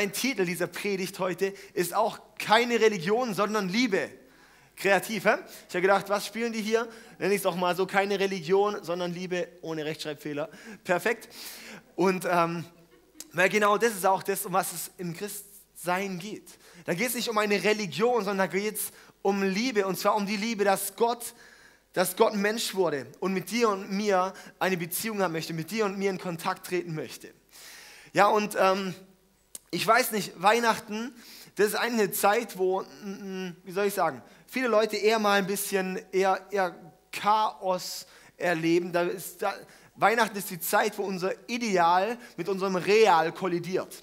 mein Titel dieser Predigt heute ist auch keine Religion, sondern Liebe. Kreativ, hä? Ich habe gedacht, was spielen die hier? Nenne ich es doch mal so, keine Religion, sondern Liebe ohne Rechtschreibfehler. Perfekt. Und ähm, weil genau das ist auch das, um was es im Christsein geht. Da geht es nicht um eine Religion, sondern da geht es um Liebe. Und zwar um die Liebe, dass Gott, dass Gott Mensch wurde und mit dir und mir eine Beziehung haben möchte, mit dir und mir in Kontakt treten möchte. Ja, und ähm, ich weiß nicht, Weihnachten, das ist eine Zeit, wo, wie soll ich sagen, viele Leute eher mal ein bisschen eher, eher Chaos erleben. Da ist, da, Weihnachten ist die Zeit, wo unser Ideal mit unserem Real kollidiert.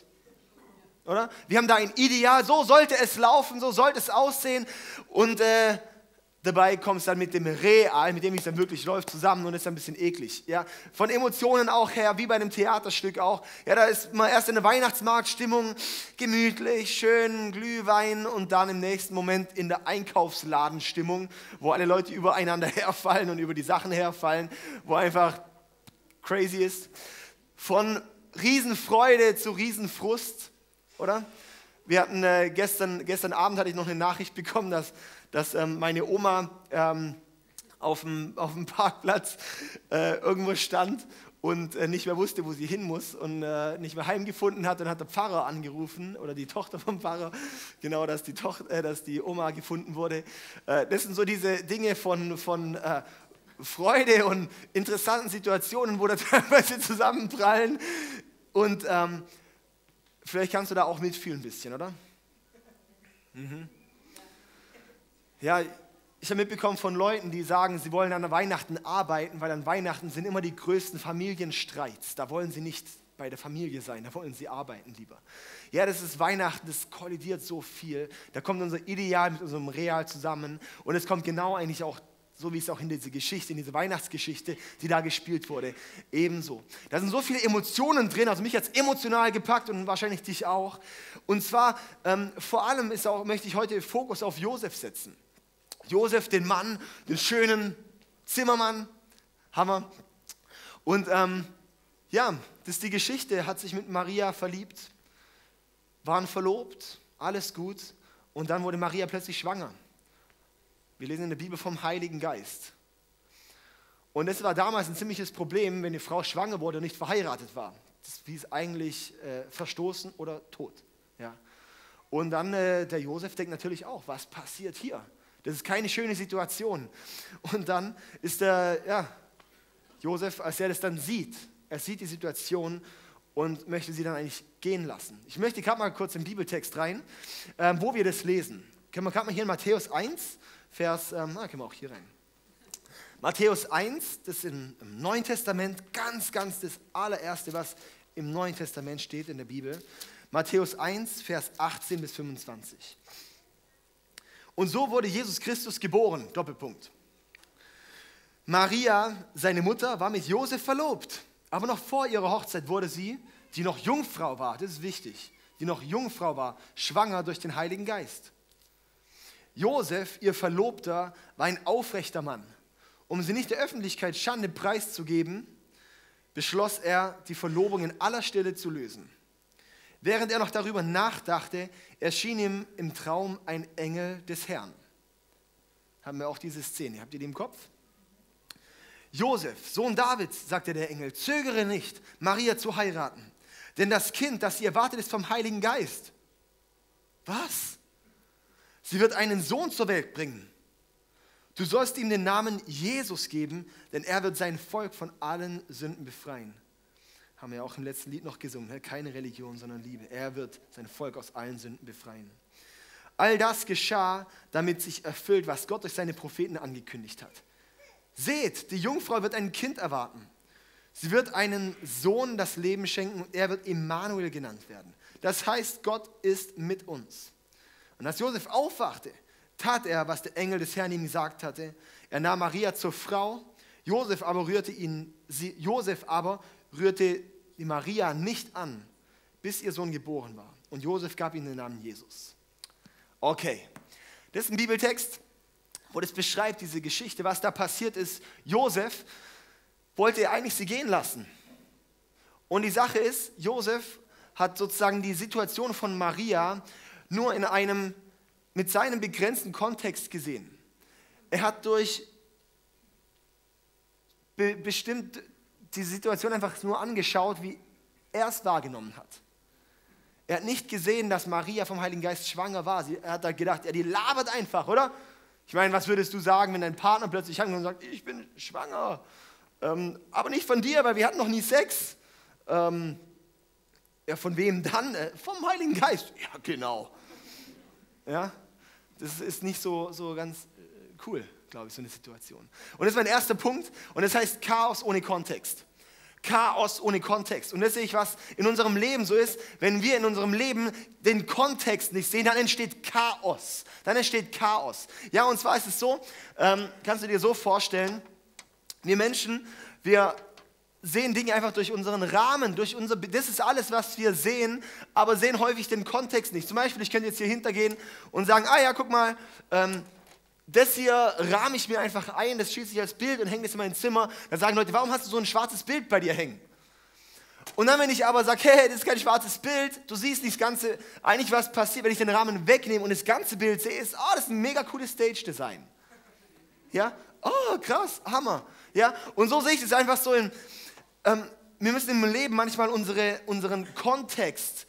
Oder? Wir haben da ein Ideal, so sollte es laufen, so sollte es aussehen. Und äh, Dabei kommt es dann mit dem Real, mit dem es dann wirklich läuft, zusammen und ist ein bisschen eklig. Ja? Von Emotionen auch her, wie bei einem Theaterstück auch. Ja, da ist man erst in der Weihnachtsmarktstimmung, gemütlich, schön, Glühwein und dann im nächsten Moment in der Einkaufsladenstimmung, wo alle Leute übereinander herfallen und über die Sachen herfallen, wo einfach crazy ist. Von Riesenfreude zu Riesenfrust, oder? Wir hatten äh, gestern, gestern Abend hatte ich noch eine Nachricht bekommen, dass dass ähm, meine Oma ähm, auf, dem, auf dem Parkplatz äh, irgendwo stand und äh, nicht mehr wusste, wo sie hin muss und äh, nicht mehr heimgefunden hat. Dann hat der Pfarrer angerufen oder die Tochter vom Pfarrer, genau, dass die, Tochter, äh, dass die Oma gefunden wurde. Äh, das sind so diese Dinge von, von äh, Freude und interessanten Situationen, wo da teilweise zusammenprallen. Und ähm, vielleicht kannst du da auch mitfühlen ein bisschen, oder? Mhm. Ja, ich habe mitbekommen von Leuten, die sagen, sie wollen an Weihnachten arbeiten, weil an Weihnachten sind immer die größten Familienstreits. Da wollen sie nicht bei der Familie sein, da wollen sie arbeiten lieber. Ja, das ist Weihnachten, das kollidiert so viel. Da kommt unser Ideal mit unserem Real zusammen und es kommt genau eigentlich auch so wie es auch in diese Geschichte, in diese Weihnachtsgeschichte, die da gespielt wurde, ebenso. Da sind so viele Emotionen drin, also mich hat es emotional gepackt und wahrscheinlich dich auch. Und zwar ähm, vor allem ist auch, möchte ich heute Fokus auf Josef setzen. Josef, den Mann, den schönen Zimmermann, Hammer. Und ähm, ja, das ist die Geschichte, hat sich mit Maria verliebt, waren verlobt, alles gut. Und dann wurde Maria plötzlich schwanger. Wir lesen in der Bibel vom Heiligen Geist. Und es war damals ein ziemliches Problem, wenn die Frau schwanger wurde und nicht verheiratet war. Das hieß eigentlich äh, verstoßen oder tot. Ja. Und dann äh, der Josef denkt natürlich auch, was passiert hier? Das ist keine schöne Situation. Und dann ist der ja, Josef, als er das dann sieht, er sieht die Situation und möchte sie dann eigentlich gehen lassen. Ich möchte gerade mal kurz den Bibeltext rein, ähm, wo wir das lesen. Können wir gerade mal hier in Matthäus 1, Vers, ähm, na, können wir auch hier rein. Matthäus 1, das ist im Neuen Testament, ganz, ganz das allererste, was im Neuen Testament steht in der Bibel. Matthäus 1, Vers 18 bis 25. Und so wurde Jesus Christus geboren. Doppelpunkt. Maria, seine Mutter, war mit Josef verlobt. Aber noch vor ihrer Hochzeit wurde sie, die noch Jungfrau war, das ist wichtig, die noch Jungfrau war, schwanger durch den Heiligen Geist. Josef, ihr Verlobter, war ein aufrechter Mann. Um sie nicht der Öffentlichkeit Schande preiszugeben, beschloss er, die Verlobung in aller Stille zu lösen. Während er noch darüber nachdachte, erschien ihm im Traum ein Engel des Herrn. Haben wir auch diese Szene, habt ihr die im Kopf? Josef, Sohn Davids, sagte der Engel, zögere nicht, Maria zu heiraten, denn das Kind, das sie erwartet, ist vom Heiligen Geist. Was? Sie wird einen Sohn zur Welt bringen. Du sollst ihm den Namen Jesus geben, denn er wird sein Volk von allen Sünden befreien haben wir auch im letzten Lied noch gesungen, keine Religion, sondern Liebe. Er wird sein Volk aus allen Sünden befreien. All das geschah, damit sich erfüllt, was Gott durch seine Propheten angekündigt hat. Seht, die Jungfrau wird ein Kind erwarten. Sie wird einen Sohn das Leben schenken und er wird Immanuel genannt werden. Das heißt, Gott ist mit uns. Und als Josef aufwachte, tat er, was der Engel des Herrn ihm gesagt hatte. Er nahm Maria zur Frau. Josef aber rührte ihn, sie, Josef aber rührte die Maria nicht an, bis ihr Sohn geboren war. Und Josef gab ihm den Namen Jesus. Okay, das ist ein Bibeltext, wo das beschreibt, diese Geschichte, was da passiert ist. Josef wollte eigentlich sie gehen lassen. Und die Sache ist, Josef hat sozusagen die Situation von Maria nur in einem, mit seinem begrenzten Kontext gesehen. Er hat durch be bestimmt die Situation einfach nur angeschaut, wie er es wahrgenommen hat. Er hat nicht gesehen, dass Maria vom Heiligen Geist schwanger war. Er hat da gedacht, ja, die labert einfach, oder? Ich meine, was würdest du sagen, wenn dein Partner plötzlich ankommt und sagt, ich bin schwanger? Ähm, aber nicht von dir, weil wir hatten noch nie Sex. Ähm, ja, von wem dann? Äh, vom Heiligen Geist. Ja, genau. Ja, das ist nicht so, so ganz äh, cool, glaube ich, so eine Situation. Und das ist mein erster Punkt. Und das heißt Chaos ohne Kontext. Chaos ohne Kontext. Und das sehe ich, was in unserem Leben so ist. Wenn wir in unserem Leben den Kontext nicht sehen, dann entsteht Chaos. Dann entsteht Chaos. Ja, und zwar ist es so, ähm, kannst du dir so vorstellen, wir Menschen, wir sehen Dinge einfach durch unseren Rahmen, durch unser, das ist alles, was wir sehen, aber sehen häufig den Kontext nicht. Zum Beispiel, ich könnte jetzt hier hintergehen und sagen, ah ja, guck mal, ähm, das hier rahme ich mir einfach ein, das schieße ich als Bild und hänge das in mein Zimmer. Dann sagen Leute, warum hast du so ein schwarzes Bild bei dir hängen? Und dann, wenn ich aber sage, hey, das ist kein schwarzes Bild, du siehst nicht das Ganze, eigentlich was passiert, wenn ich den Rahmen wegnehme und das ganze Bild sehe, ist, oh, das ist ein mega cooles Stage-Design. Ja, oh, krass, Hammer. Ja, und so sehe ich das einfach so in, ähm, wir müssen im Leben manchmal unsere, unseren Kontext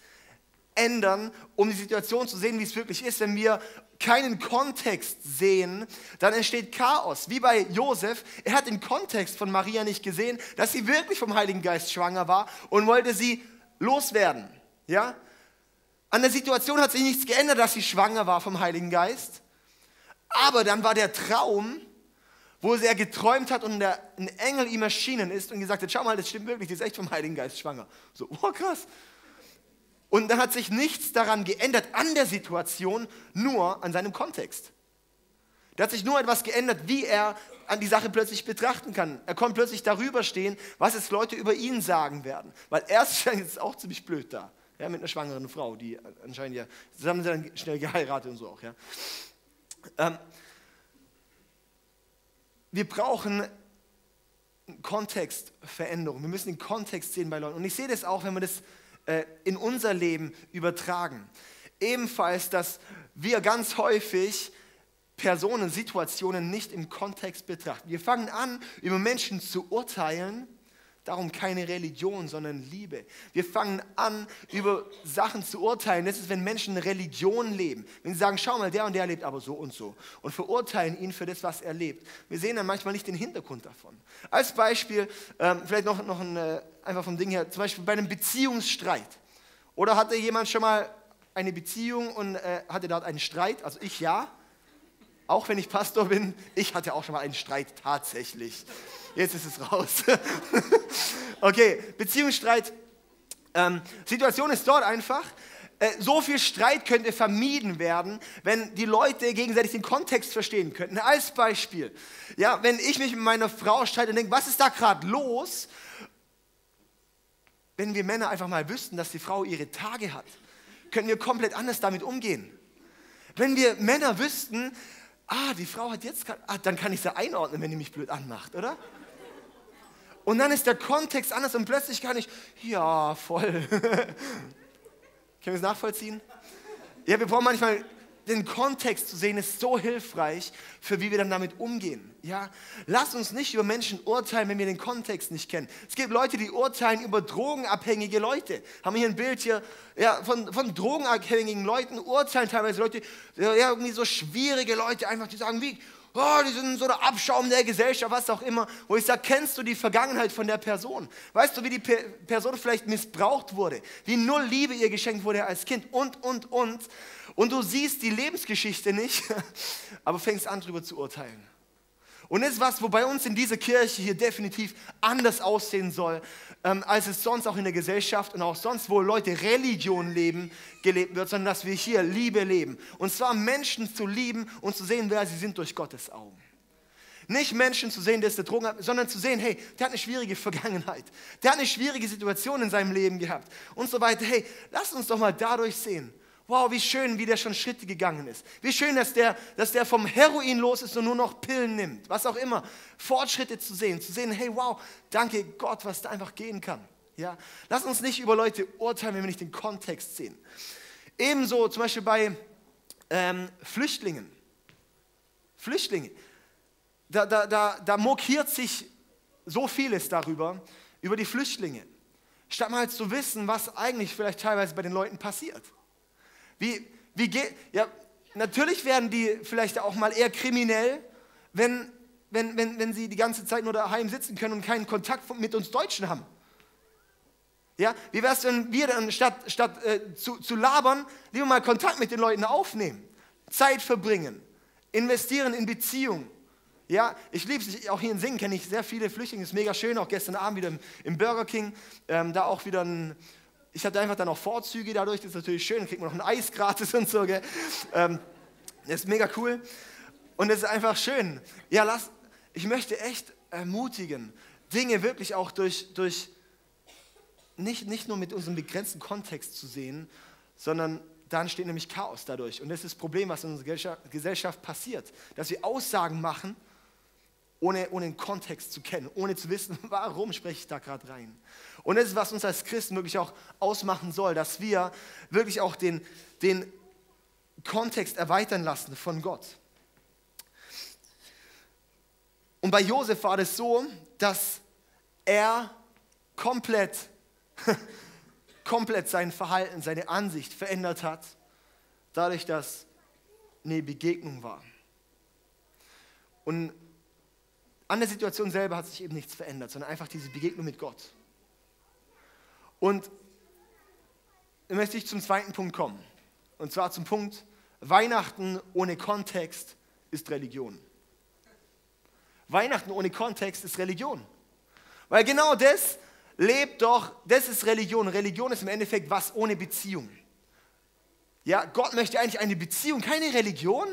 ändern, um die Situation zu sehen, wie es wirklich ist. Wenn wir keinen Kontext sehen, dann entsteht Chaos. Wie bei Josef, er hat den Kontext von Maria nicht gesehen, dass sie wirklich vom Heiligen Geist schwanger war und wollte sie loswerden. Ja? An der Situation hat sich nichts geändert, dass sie schwanger war vom Heiligen Geist. Aber dann war der Traum, wo er geträumt hat und der, ein Engel ihm erschienen ist und gesagt hat, schau mal, das stimmt wirklich, die ist echt vom Heiligen Geist schwanger. So, oh krass. Und dann hat sich nichts daran geändert an der Situation, nur an seinem Kontext. Da hat sich nur etwas geändert, wie er an die Sache plötzlich betrachten kann. Er konnte plötzlich darüber stehen, was jetzt Leute über ihn sagen werden. Weil er ist jetzt auch ziemlich blöd da. Ja, mit einer schwangeren Frau, die anscheinend ja, zusammen sind schnell geheiratet und so auch. Ja. Ähm, wir brauchen Kontextveränderung. Wir müssen den Kontext sehen bei Leuten. Und ich sehe das auch, wenn wir das äh, in unser Leben übertragen. Ebenfalls, dass wir ganz häufig Personen, Situationen nicht im Kontext betrachten. Wir fangen an, über Menschen zu urteilen Darum keine Religion, sondern Liebe. Wir fangen an, über Sachen zu urteilen. Das ist, wenn Menschen Religion leben. Wenn sie sagen, schau mal, der und der lebt aber so und so. Und verurteilen ihn für das, was er lebt. Wir sehen dann manchmal nicht den Hintergrund davon. Als Beispiel, ähm, vielleicht noch, noch ein, äh, einfach vom Ding her, zum Beispiel bei einem Beziehungsstreit. Oder hatte jemand schon mal eine Beziehung und äh, hatte dort einen Streit? Also ich ja. Auch wenn ich Pastor bin, ich hatte auch schon mal einen Streit tatsächlich. Jetzt ist es raus. okay, Beziehungsstreit. Ähm, Situation ist dort einfach. Äh, so viel Streit könnte vermieden werden, wenn die Leute gegenseitig den Kontext verstehen könnten. Als Beispiel, ja, wenn ich mich mit meiner Frau streite und denke, was ist da gerade los? Wenn wir Männer einfach mal wüssten, dass die Frau ihre Tage hat, könnten wir komplett anders damit umgehen. Wenn wir Männer wüssten, ah, die Frau hat jetzt gerade, ah, dann kann ich sie einordnen, wenn die mich blöd anmacht, oder? Und dann ist der Kontext anders und plötzlich kann ich, ja, voll. Können wir es nachvollziehen? Ja, wir brauchen manchmal den Kontext zu sehen, ist so hilfreich, für wie wir dann damit umgehen. Ja? Lass uns nicht über Menschen urteilen, wenn wir den Kontext nicht kennen. Es gibt Leute, die urteilen über drogenabhängige Leute. Haben wir hier ein Bild hier ja, von, von drogenabhängigen Leuten, urteilen teilweise Leute, ja, irgendwie so schwierige Leute, einfach die sagen, wie, oh, die sind so der Abschaum der Gesellschaft, was auch immer, wo ich sage, kennst du die Vergangenheit von der Person? Weißt du, wie die Person vielleicht missbraucht wurde, wie null Liebe ihr geschenkt wurde als Kind und, und, und. Und du siehst die Lebensgeschichte nicht, aber fängst an, darüber zu urteilen. Und das ist was, wo bei uns in dieser Kirche hier definitiv anders aussehen soll, ähm, als es sonst auch in der Gesellschaft und auch sonst, wo Leute Religion leben, gelebt wird, sondern dass wir hier Liebe leben. Und zwar Menschen zu lieben und zu sehen, wer sie sind durch Gottes Augen. Nicht Menschen zu sehen, der ist der Drogen sondern zu sehen, hey, der hat eine schwierige Vergangenheit. Der hat eine schwierige Situation in seinem Leben gehabt und so weiter. Hey, lass uns doch mal dadurch sehen, Wow, wie schön, wie der schon Schritte gegangen ist. Wie schön, dass der, dass der vom Heroin los ist und nur noch Pillen nimmt. Was auch immer. Fortschritte zu sehen, zu sehen, hey, wow, danke Gott, was da einfach gehen kann. Ja? Lass uns nicht über Leute urteilen, wenn wir nicht den Kontext sehen. Ebenso zum Beispiel bei ähm, Flüchtlingen. Flüchtlinge. Da, da, da, da mokiert sich so vieles darüber, über die Flüchtlinge, statt mal zu wissen, was eigentlich vielleicht teilweise bei den Leuten passiert. Wie, wie geht, ja, natürlich werden die vielleicht auch mal eher kriminell, wenn, wenn, wenn, wenn sie die ganze Zeit nur daheim sitzen können und keinen Kontakt mit uns Deutschen haben. Ja, wie wäre es, wenn wir dann statt, statt äh, zu, zu labern, lieber mal Kontakt mit den Leuten aufnehmen, Zeit verbringen, investieren in Beziehungen. Ja, ich liebe es, auch hier in Singen kenne ich sehr viele Flüchtlinge, ist mega schön, auch gestern Abend wieder im, im Burger King, ähm, da auch wieder ein, ich hatte einfach dann auch Vorzüge dadurch, das ist natürlich schön, dann kriegt man noch ein Eis gratis und so, gell? Ähm, das ist mega cool und es ist einfach schön. Ja, lass, ich möchte echt ermutigen, Dinge wirklich auch durch, durch nicht, nicht nur mit unserem begrenzten Kontext zu sehen, sondern da entsteht nämlich Chaos dadurch. Und das ist das Problem, was in unserer Gesellschaft passiert, dass wir Aussagen machen, ohne, ohne den Kontext zu kennen, ohne zu wissen, warum spreche ich da gerade rein. Und das ist, was uns als Christen wirklich auch ausmachen soll, dass wir wirklich auch den, den Kontext erweitern lassen von Gott. Und bei Josef war das so, dass er komplett, komplett sein Verhalten, seine Ansicht verändert hat, dadurch, dass eine Begegnung war. Und an der Situation selber hat sich eben nichts verändert, sondern einfach diese Begegnung mit Gott. Und dann möchte ich zum zweiten Punkt kommen. Und zwar zum Punkt, Weihnachten ohne Kontext ist Religion. Weihnachten ohne Kontext ist Religion. Weil genau das lebt doch, das ist Religion. Religion ist im Endeffekt was ohne Beziehung. Ja, Gott möchte eigentlich eine Beziehung, keine Religion.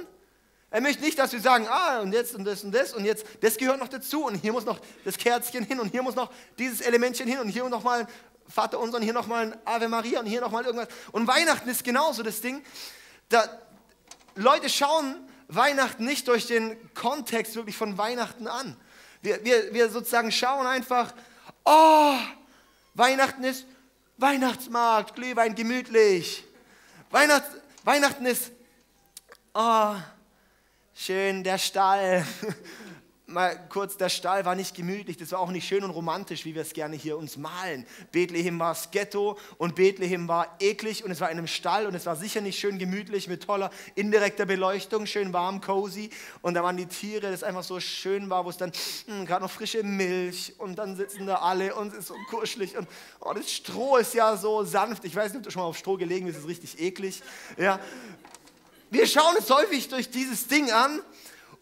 Er möchte nicht, dass wir sagen, ah, und jetzt und das und das und jetzt, das gehört noch dazu und hier muss noch das Kerzchen hin und hier muss noch dieses Elementchen hin und hier noch mal Vater unser und hier noch mal ein Ave Maria und hier noch mal irgendwas. Und Weihnachten ist genauso das Ding. Da, Leute schauen Weihnachten nicht durch den Kontext wirklich von Weihnachten an. Wir, wir, wir sozusagen schauen einfach, oh, Weihnachten ist Weihnachtsmarkt, Glühwein gemütlich. Weihnacht, Weihnachten ist, oh, schön der Stall. Mal kurz, der Stall war nicht gemütlich, das war auch nicht schön und romantisch, wie wir es gerne hier uns malen. Bethlehem war das Ghetto und Bethlehem war eklig und es war in einem Stall und es war sicher nicht schön gemütlich mit toller indirekter Beleuchtung, schön warm, cozy und da waren die Tiere, das einfach so schön war, wo es dann hm, gerade noch frische Milch und dann sitzen da alle und es ist so kuschelig und oh, das Stroh ist ja so sanft. Ich weiß nicht, ob du schon mal auf Stroh gelegen bist, es ist richtig eklig. Ja, wir schauen es häufig durch dieses Ding an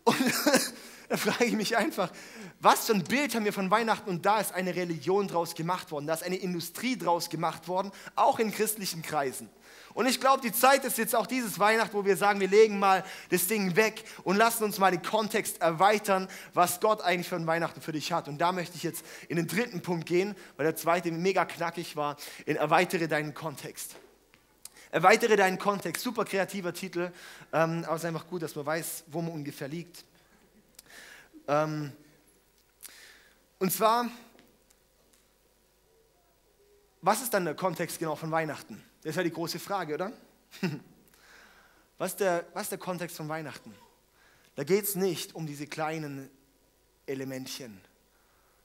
und da frage ich mich einfach, was für ein Bild haben wir von Weihnachten und da ist eine Religion draus gemacht worden, da ist eine Industrie draus gemacht worden, auch in christlichen Kreisen. Und ich glaube, die Zeit ist jetzt auch dieses Weihnachten, wo wir sagen, wir legen mal das Ding weg und lassen uns mal den Kontext erweitern, was Gott eigentlich für ein Weihnachten für dich hat. Und da möchte ich jetzt in den dritten Punkt gehen, weil der zweite mega knackig war, in erweitere deinen Kontext. Erweitere deinen Kontext. Super kreativer Titel, ähm, aber es ist einfach gut, dass man weiß, wo man ungefähr liegt. Ähm, und zwar, was ist dann der Kontext genau von Weihnachten? Das ist ja die große Frage, oder? was, ist der, was ist der Kontext von Weihnachten? Da geht es nicht um diese kleinen Elementchen,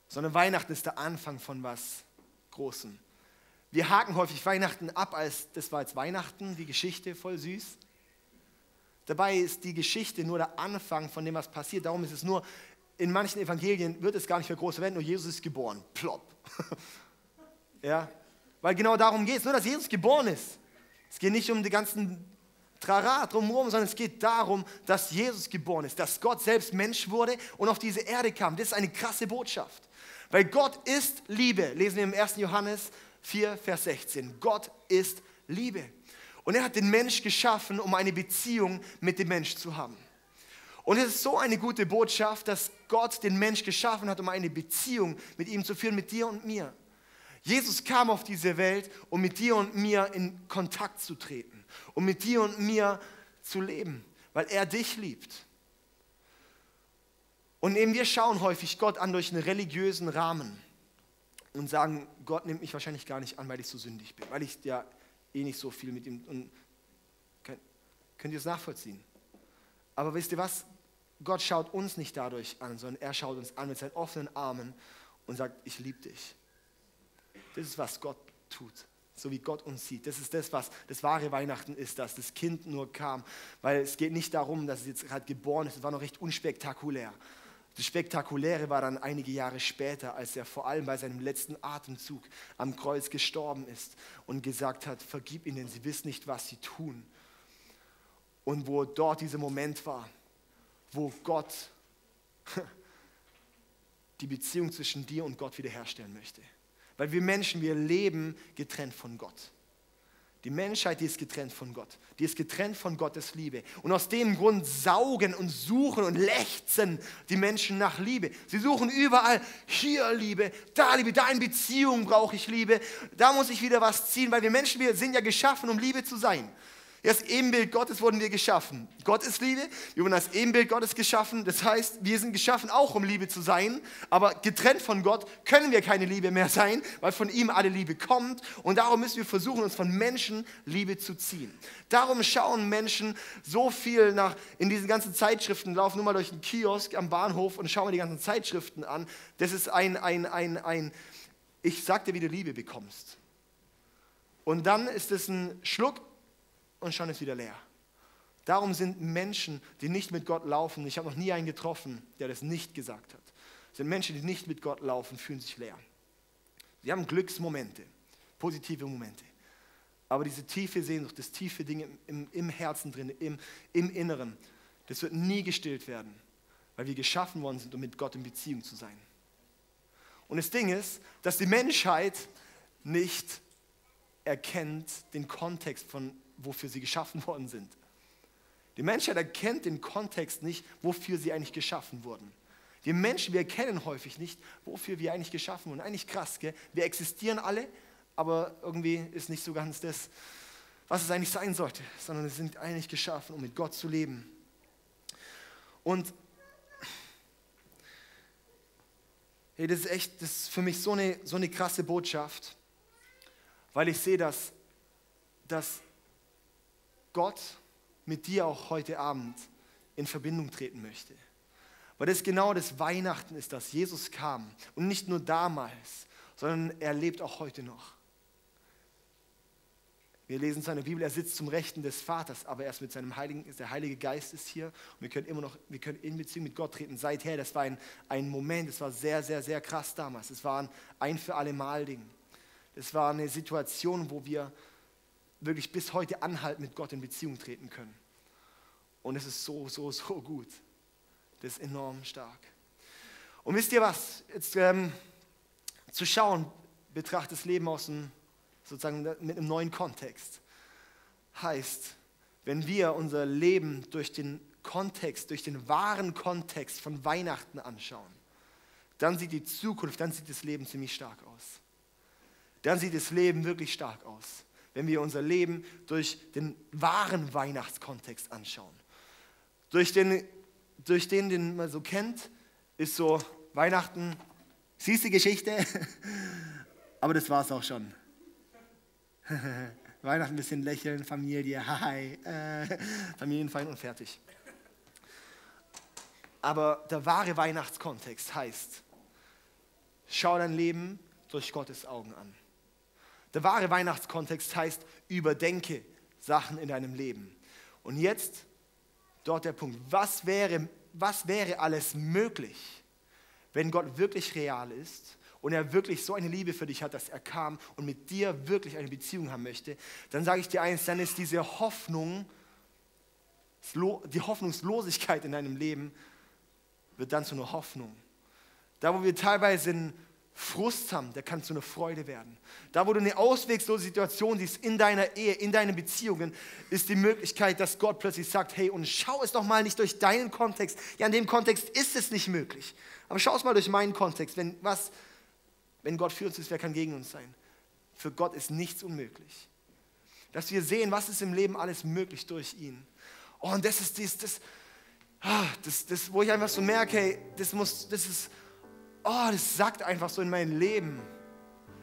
sondern Weihnachten ist der Anfang von was Großem. Wir haken häufig Weihnachten ab als, das war jetzt Weihnachten, die Geschichte, voll süß. Dabei ist die Geschichte nur der Anfang von dem, was passiert. Darum ist es nur, in manchen Evangelien wird es gar nicht mehr groß verwendet, nur Jesus ist geboren. Plopp. ja, weil genau darum geht es, nur dass Jesus geboren ist. Es geht nicht um die ganzen Trara drumherum, sondern es geht darum, dass Jesus geboren ist, dass Gott selbst Mensch wurde und auf diese Erde kam. Das ist eine krasse Botschaft. Weil Gott ist Liebe, lesen wir im 1. Johannes 4, Vers 16. Gott ist Liebe. Und er hat den Mensch geschaffen, um eine Beziehung mit dem Mensch zu haben. Und es ist so eine gute Botschaft, dass Gott den Mensch geschaffen hat, um eine Beziehung mit ihm zu führen, mit dir und mir. Jesus kam auf diese Welt, um mit dir und mir in Kontakt zu treten, um mit dir und mir zu leben, weil er dich liebt. Und eben wir schauen häufig Gott an durch einen religiösen Rahmen. Und sagen, Gott nimmt mich wahrscheinlich gar nicht an, weil ich so sündig bin, weil ich ja eh nicht so viel mit ihm. Und könnt, könnt ihr es nachvollziehen? Aber wisst ihr was? Gott schaut uns nicht dadurch an, sondern er schaut uns an mit seinen offenen Armen und sagt, ich liebe dich. Das ist, was Gott tut, so wie Gott uns sieht. Das ist das, was das wahre Weihnachten ist, dass das Kind nur kam. Weil es geht nicht darum, dass es jetzt gerade geboren ist, es war noch recht unspektakulär. Das Spektakuläre war dann einige Jahre später, als er vor allem bei seinem letzten Atemzug am Kreuz gestorben ist und gesagt hat, vergib ihnen, sie wissen nicht, was sie tun. Und wo dort dieser Moment war, wo Gott die Beziehung zwischen dir und Gott wiederherstellen möchte. Weil wir Menschen, wir leben getrennt von Gott. Die Menschheit, die ist getrennt von Gott. Die ist getrennt von Gottes Liebe. Und aus dem Grund saugen und suchen und lechzen die Menschen nach Liebe. Sie suchen überall, hier Liebe, da Liebe, da in Beziehung brauche ich Liebe, da muss ich wieder was ziehen, weil wir Menschen, wir sind ja geschaffen, um Liebe zu sein. Das Ebenbild Gottes wurden wir geschaffen. Gott ist Liebe, wir wurden als Ebenbild Gottes geschaffen. Das heißt, wir sind geschaffen auch, um Liebe zu sein. Aber getrennt von Gott können wir keine Liebe mehr sein, weil von ihm alle Liebe kommt. Und darum müssen wir versuchen, uns von Menschen Liebe zu ziehen. Darum schauen Menschen so viel nach, in diesen ganzen Zeitschriften, laufen nur mal durch den Kiosk am Bahnhof und schauen die ganzen Zeitschriften an. Das ist ein, ein, ein, ein, ich sag dir, wie du Liebe bekommst. Und dann ist es ein Schluck und schon ist wieder leer. Darum sind Menschen, die nicht mit Gott laufen, ich habe noch nie einen getroffen, der das nicht gesagt hat, sind Menschen, die nicht mit Gott laufen, fühlen sich leer. Sie haben Glücksmomente, positive Momente. Aber diese tiefe Sehnsucht, das tiefe Ding im, im Herzen drin, im, im Inneren, das wird nie gestillt werden, weil wir geschaffen worden sind, um mit Gott in Beziehung zu sein. Und das Ding ist, dass die Menschheit nicht erkennt den Kontext von wofür sie geschaffen worden sind. Die Menschheit erkennt den Kontext nicht, wofür sie eigentlich geschaffen wurden. Wir Menschen, wir erkennen häufig nicht, wofür wir eigentlich geschaffen wurden. Eigentlich krass, gell? Wir existieren alle, aber irgendwie ist nicht so ganz das, was es eigentlich sein sollte, sondern wir sind eigentlich geschaffen, um mit Gott zu leben. Und hey, das ist echt, das ist für mich so eine, so eine krasse Botschaft, weil ich sehe, dass, dass Gott mit dir auch heute Abend in Verbindung treten möchte. Weil das genau das Weihnachten ist, dass Jesus kam. Und nicht nur damals, sondern er lebt auch heute noch. Wir lesen seine Bibel, er sitzt zum Rechten des Vaters, aber erst mit seinem Heiligen, der Heilige Geist ist hier. Und wir können immer noch, wir können in Beziehung mit Gott treten. Seither, das war ein, ein Moment, das war sehr, sehr, sehr krass damals. Es war ein ein für alle Mal Ding. Das war eine Situation, wo wir wirklich bis heute anhalten, mit Gott in Beziehung treten können. Und es ist so, so, so gut. Das ist enorm stark. Und wisst ihr was? Jetzt ähm, zu schauen, betrachtet das Leben aus einem, sozusagen mit einem neuen Kontext. Heißt, wenn wir unser Leben durch den Kontext, durch den wahren Kontext von Weihnachten anschauen, dann sieht die Zukunft, dann sieht das Leben ziemlich stark aus. Dann sieht das Leben wirklich stark aus wenn wir unser Leben durch den wahren Weihnachtskontext anschauen. Durch den, durch den, den man so kennt, ist so Weihnachten, süße Geschichte, aber das war es auch schon. Weihnachten ein bisschen lächeln, Familie, hi, äh, Familienfeind und fertig. Aber der wahre Weihnachtskontext heißt, schau dein Leben durch Gottes Augen an. Der wahre Weihnachtskontext heißt, überdenke Sachen in deinem Leben. Und jetzt dort der Punkt, was wäre, was wäre alles möglich, wenn Gott wirklich real ist und er wirklich so eine Liebe für dich hat, dass er kam und mit dir wirklich eine Beziehung haben möchte, dann sage ich dir eins, dann ist diese Hoffnung, die Hoffnungslosigkeit in deinem Leben, wird dann zu einer Hoffnung. Da, wo wir teilweise in Frust haben, der kann zu einer Freude werden. Da, wo du eine auswegslose Situation siehst in deiner Ehe, in deinen Beziehungen, ist die Möglichkeit, dass Gott plötzlich sagt, hey, und schau es doch mal nicht durch deinen Kontext. Ja, in dem Kontext ist es nicht möglich. Aber schau es mal durch meinen Kontext. Wenn, was, wenn Gott für uns ist, wer kann gegen uns sein? Für Gott ist nichts unmöglich. Dass wir sehen, was ist im Leben alles möglich durch ihn. Oh, und das ist das, das, ah, das, das wo ich einfach so merke, hey, das, muss, das ist oh, das sagt einfach so in mein Leben,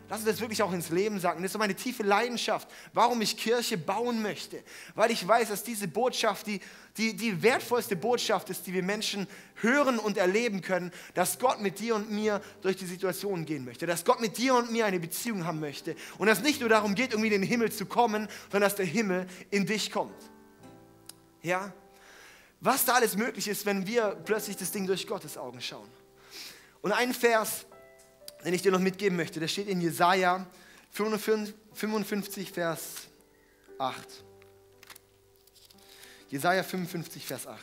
Lass uns das wirklich auch ins Leben sagen. Das ist so meine tiefe Leidenschaft, warum ich Kirche bauen möchte. Weil ich weiß, dass diese Botschaft die, die, die wertvollste Botschaft ist, die wir Menschen hören und erleben können, dass Gott mit dir und mir durch die Situation gehen möchte. Dass Gott mit dir und mir eine Beziehung haben möchte. Und dass es nicht nur darum geht, irgendwie in den Himmel zu kommen, sondern dass der Himmel in dich kommt. Ja? Was da alles möglich ist, wenn wir plötzlich das Ding durch Gottes Augen schauen. Und ein Vers, den ich dir noch mitgeben möchte. Der steht in Jesaja 55, Vers 8. Jesaja 55, Vers 8.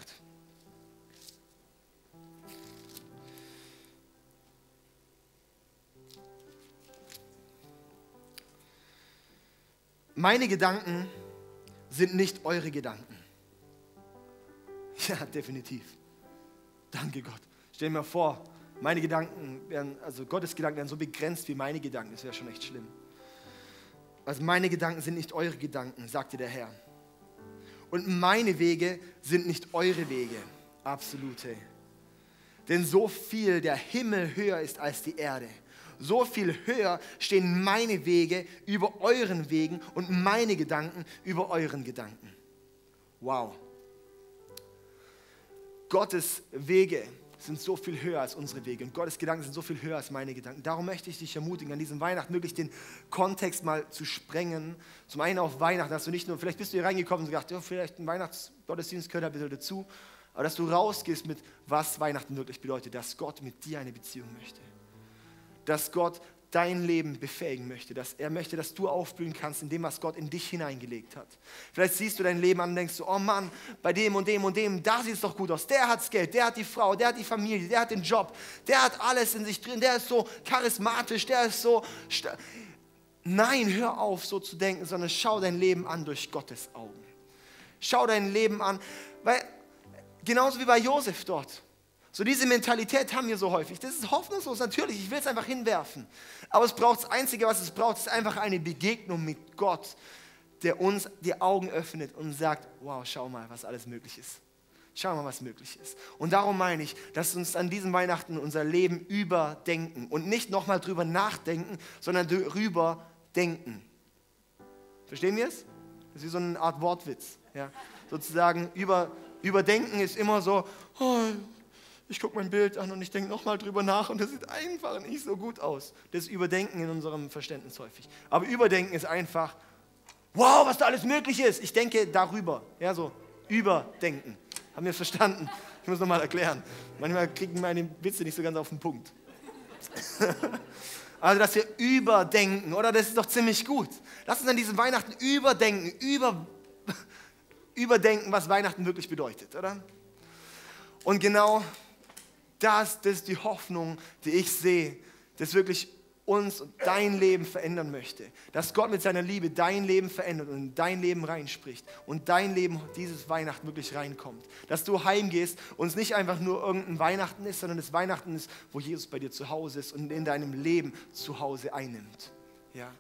Meine Gedanken sind nicht eure Gedanken. Ja, definitiv. Danke Gott. Stell dir mal vor, meine Gedanken wären, also Gottes Gedanken wären so begrenzt wie meine Gedanken. Das wäre schon echt schlimm. Also meine Gedanken sind nicht eure Gedanken, sagte der Herr. Und meine Wege sind nicht eure Wege. Absolute. Denn so viel der Himmel höher ist als die Erde, so viel höher stehen meine Wege über euren Wegen und meine Gedanken über euren Gedanken. Wow. Gottes Wege sind so viel höher als unsere Wege und Gottes Gedanken sind so viel höher als meine Gedanken. Darum möchte ich dich ermutigen, an diesem Weihnachten wirklich den Kontext mal zu sprengen. Zum einen auf Weihnachten, dass du nicht nur, vielleicht bist du hier reingekommen und gedacht, ja, vielleicht ein Weihnachtsgottesdienst gehört ein bisschen dazu, aber dass du rausgehst mit, was Weihnachten wirklich bedeutet, dass Gott mit dir eine Beziehung möchte. Dass Gott dein Leben befähigen möchte, dass er möchte, dass du aufblühen kannst in dem, was Gott in dich hineingelegt hat. Vielleicht siehst du dein Leben an und denkst du, oh Mann, bei dem und dem und dem, da sieht es doch gut aus. Der hat das Geld, der hat die Frau, der hat die Familie, der hat den Job, der hat alles in sich drin, der ist so charismatisch, der ist so... Nein, hör auf, so zu denken, sondern schau dein Leben an durch Gottes Augen. Schau dein Leben an, weil genauso wie bei Josef dort. So diese Mentalität haben wir so häufig. Das ist hoffnungslos, natürlich. Ich will es einfach hinwerfen. Aber es braucht das Einzige, was es braucht, ist einfach eine Begegnung mit Gott, der uns die Augen öffnet und sagt, wow, schau mal, was alles möglich ist. Schau mal, was möglich ist. Und darum meine ich, dass uns an diesem Weihnachten unser Leben überdenken und nicht nochmal drüber nachdenken, sondern drüber denken. Verstehen wir es? Das ist wie so eine Art Wortwitz. Ja? Sozusagen über, überdenken ist immer so, oh, ich gucke mein Bild an und ich denke nochmal drüber nach und das sieht einfach nicht so gut aus. Das Überdenken in unserem Verständnis häufig. Aber Überdenken ist einfach, wow, was da alles möglich ist. Ich denke darüber. Ja, so Überdenken. Haben wir es verstanden? Ich muss nochmal erklären. Manchmal kriegen meine Witze nicht so ganz auf den Punkt. also, dass wir überdenken, oder? Das ist doch ziemlich gut. Lass uns an diesem Weihnachten überdenken, über, überdenken, was Weihnachten wirklich bedeutet, oder? Und genau das, das ist die Hoffnung, die ich sehe, das wirklich uns und dein Leben verändern möchte. Dass Gott mit seiner Liebe dein Leben verändert und in dein Leben reinspricht und dein Leben dieses Weihnachten wirklich reinkommt. Dass du heimgehst und es nicht einfach nur irgendein Weihnachten ist, sondern es Weihnachten ist, wo Jesus bei dir zu Hause ist und in deinem Leben zu Hause einnimmt. Ja.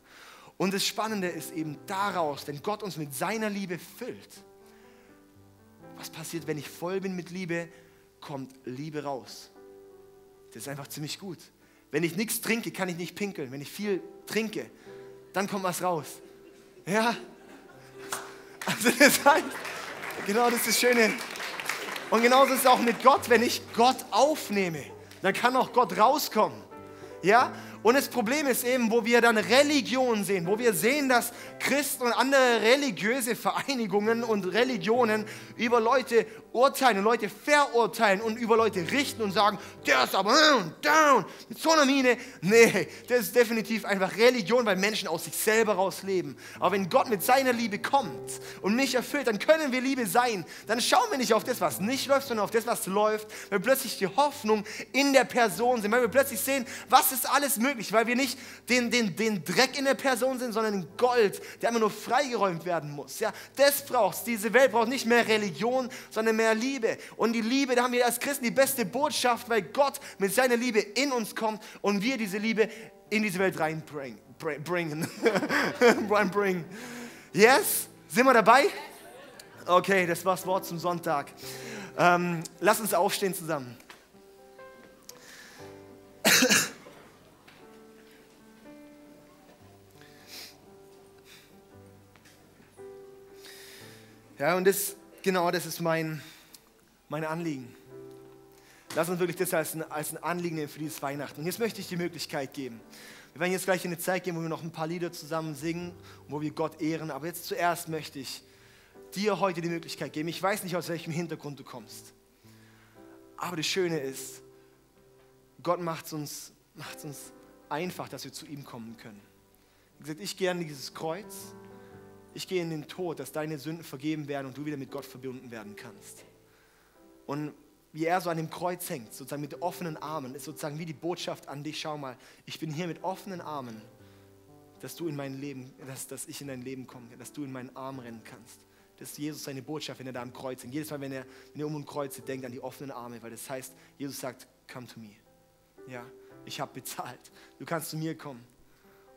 Und das Spannende ist eben daraus, wenn Gott uns mit seiner Liebe füllt. Was passiert, wenn ich voll bin mit Liebe? Kommt Liebe raus. Das ist einfach ziemlich gut. Wenn ich nichts trinke, kann ich nicht pinkeln. Wenn ich viel trinke, dann kommt was raus. Ja? Also das heißt, genau das ist das Schöne. Und genauso ist es auch mit Gott. Wenn ich Gott aufnehme, dann kann auch Gott rauskommen. Ja? Und das Problem ist eben, wo wir dann Religion sehen, wo wir sehen, dass Christen und andere religiöse Vereinigungen und Religionen über Leute urteilen und Leute verurteilen und über Leute richten und sagen, der ist aber down, mit so einer Miene. Nee, das ist definitiv einfach Religion, weil Menschen aus sich selber raus leben. Aber wenn Gott mit seiner Liebe kommt und mich erfüllt, dann können wir Liebe sein. Dann schauen wir nicht auf das, was nicht läuft, sondern auf das, was läuft, weil wir plötzlich die Hoffnung in der Person sind, weil wir plötzlich sehen, was ist alles möglich, weil wir nicht den, den, den Dreck in der Person sind, sondern Gold, der immer nur freigeräumt werden muss. Ja, das braucht Diese Welt braucht nicht mehr Religion, sondern mehr mehr Liebe. Und die Liebe, da haben wir als Christen die beste Botschaft, weil Gott mit seiner Liebe in uns kommt und wir diese Liebe in diese Welt reinbringen. Bringen. reinbringen. Yes? Sind wir dabei? Okay, das war das Wort zum Sonntag. Ähm, lass uns aufstehen zusammen. Ja, und das, genau das ist mein, mein Anliegen. Lass uns wirklich das als ein, als ein Anliegen nehmen für dieses Weihnachten. Und jetzt möchte ich die Möglichkeit geben. Wir werden jetzt gleich in eine Zeit gehen, wo wir noch ein paar Lieder zusammen singen, wo wir Gott ehren. Aber jetzt zuerst möchte ich dir heute die Möglichkeit geben. Ich weiß nicht, aus welchem Hintergrund du kommst. Aber das Schöne ist, Gott macht es uns, macht's uns einfach, dass wir zu ihm kommen können. Wie gesagt, ich gehe an dieses Kreuz, ich gehe in den Tod, dass deine Sünden vergeben werden und du wieder mit Gott verbunden werden kannst. Und wie er so an dem Kreuz hängt, sozusagen mit offenen Armen, ist sozusagen wie die Botschaft an dich, schau mal, ich bin hier mit offenen Armen, dass du in mein Leben, dass, dass ich in dein Leben komme, dass du in meinen Arm rennen kannst. Das ist Jesus seine Botschaft, wenn er da am Kreuz hängt. Jedes Mal, wenn er, wenn er um den Kreuz denkt an die offenen Arme, weil das heißt, Jesus sagt, come to me. Ja, ich habe bezahlt. Du kannst zu mir kommen.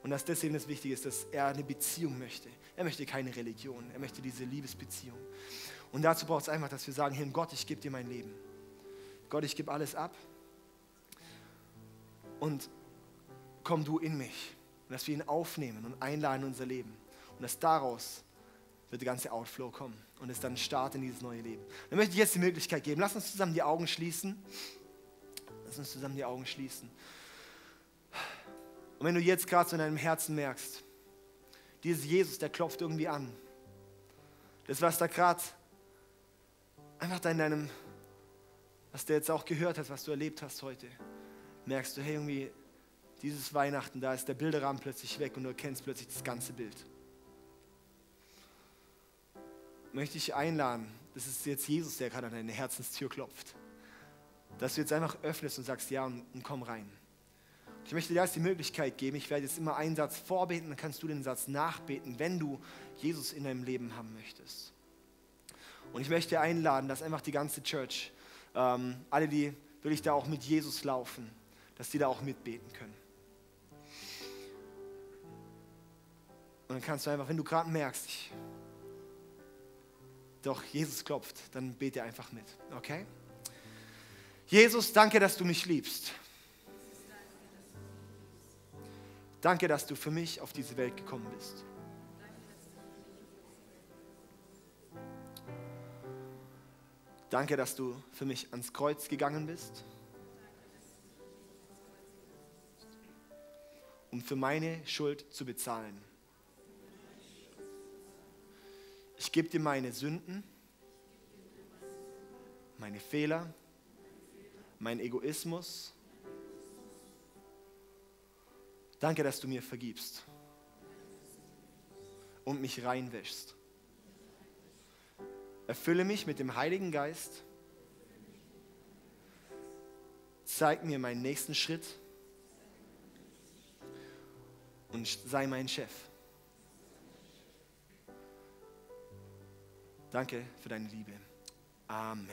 Und dass deswegen das Wichtige ist, dass er eine Beziehung möchte. Er möchte keine Religion, er möchte diese Liebesbeziehung. Und dazu braucht es einfach, dass wir sagen, Herr Gott, ich gebe dir mein Leben. Gott, ich gebe alles ab und komm du in mich. Und dass wir ihn aufnehmen und einladen in unser Leben. Und dass daraus wird der ganze Outflow kommen und es dann ein Start in dieses neue Leben. Dann möchte ich jetzt die Möglichkeit geben, lass uns zusammen die Augen schließen. Lass uns zusammen die Augen schließen. Und wenn du jetzt gerade so in deinem Herzen merkst, dieses Jesus, der klopft irgendwie an. Das, was da gerade einfach da in deinem was du jetzt auch gehört hast, was du erlebt hast heute, merkst du, hey, irgendwie, dieses Weihnachten, da ist der Bilderrahmen plötzlich weg und du erkennst plötzlich das ganze Bild. Möchte ich einladen, das ist jetzt Jesus, der gerade an deine Herzenstür klopft, dass du jetzt einfach öffnest und sagst, ja, und, und komm rein. Ich möchte dir jetzt die Möglichkeit geben, ich werde jetzt immer einen Satz vorbeten, dann kannst du den Satz nachbeten, wenn du Jesus in deinem Leben haben möchtest. Und ich möchte einladen, dass einfach die ganze Church ähm, alle, die wirklich da auch mit Jesus laufen, dass die da auch mitbeten können. Und dann kannst du einfach, wenn du gerade merkst, ich, doch Jesus klopft, dann bete einfach mit. Okay? Jesus, danke, dass du mich liebst. Danke, dass du für mich auf diese Welt gekommen bist. Danke, dass du für mich ans Kreuz gegangen bist, um für meine Schuld zu bezahlen. Ich gebe dir meine Sünden, meine Fehler, mein Egoismus. Danke, dass du mir vergibst und mich reinwäschst. Erfülle mich mit dem Heiligen Geist. Zeig mir meinen nächsten Schritt und sei mein Chef. Danke für deine Liebe. Amen.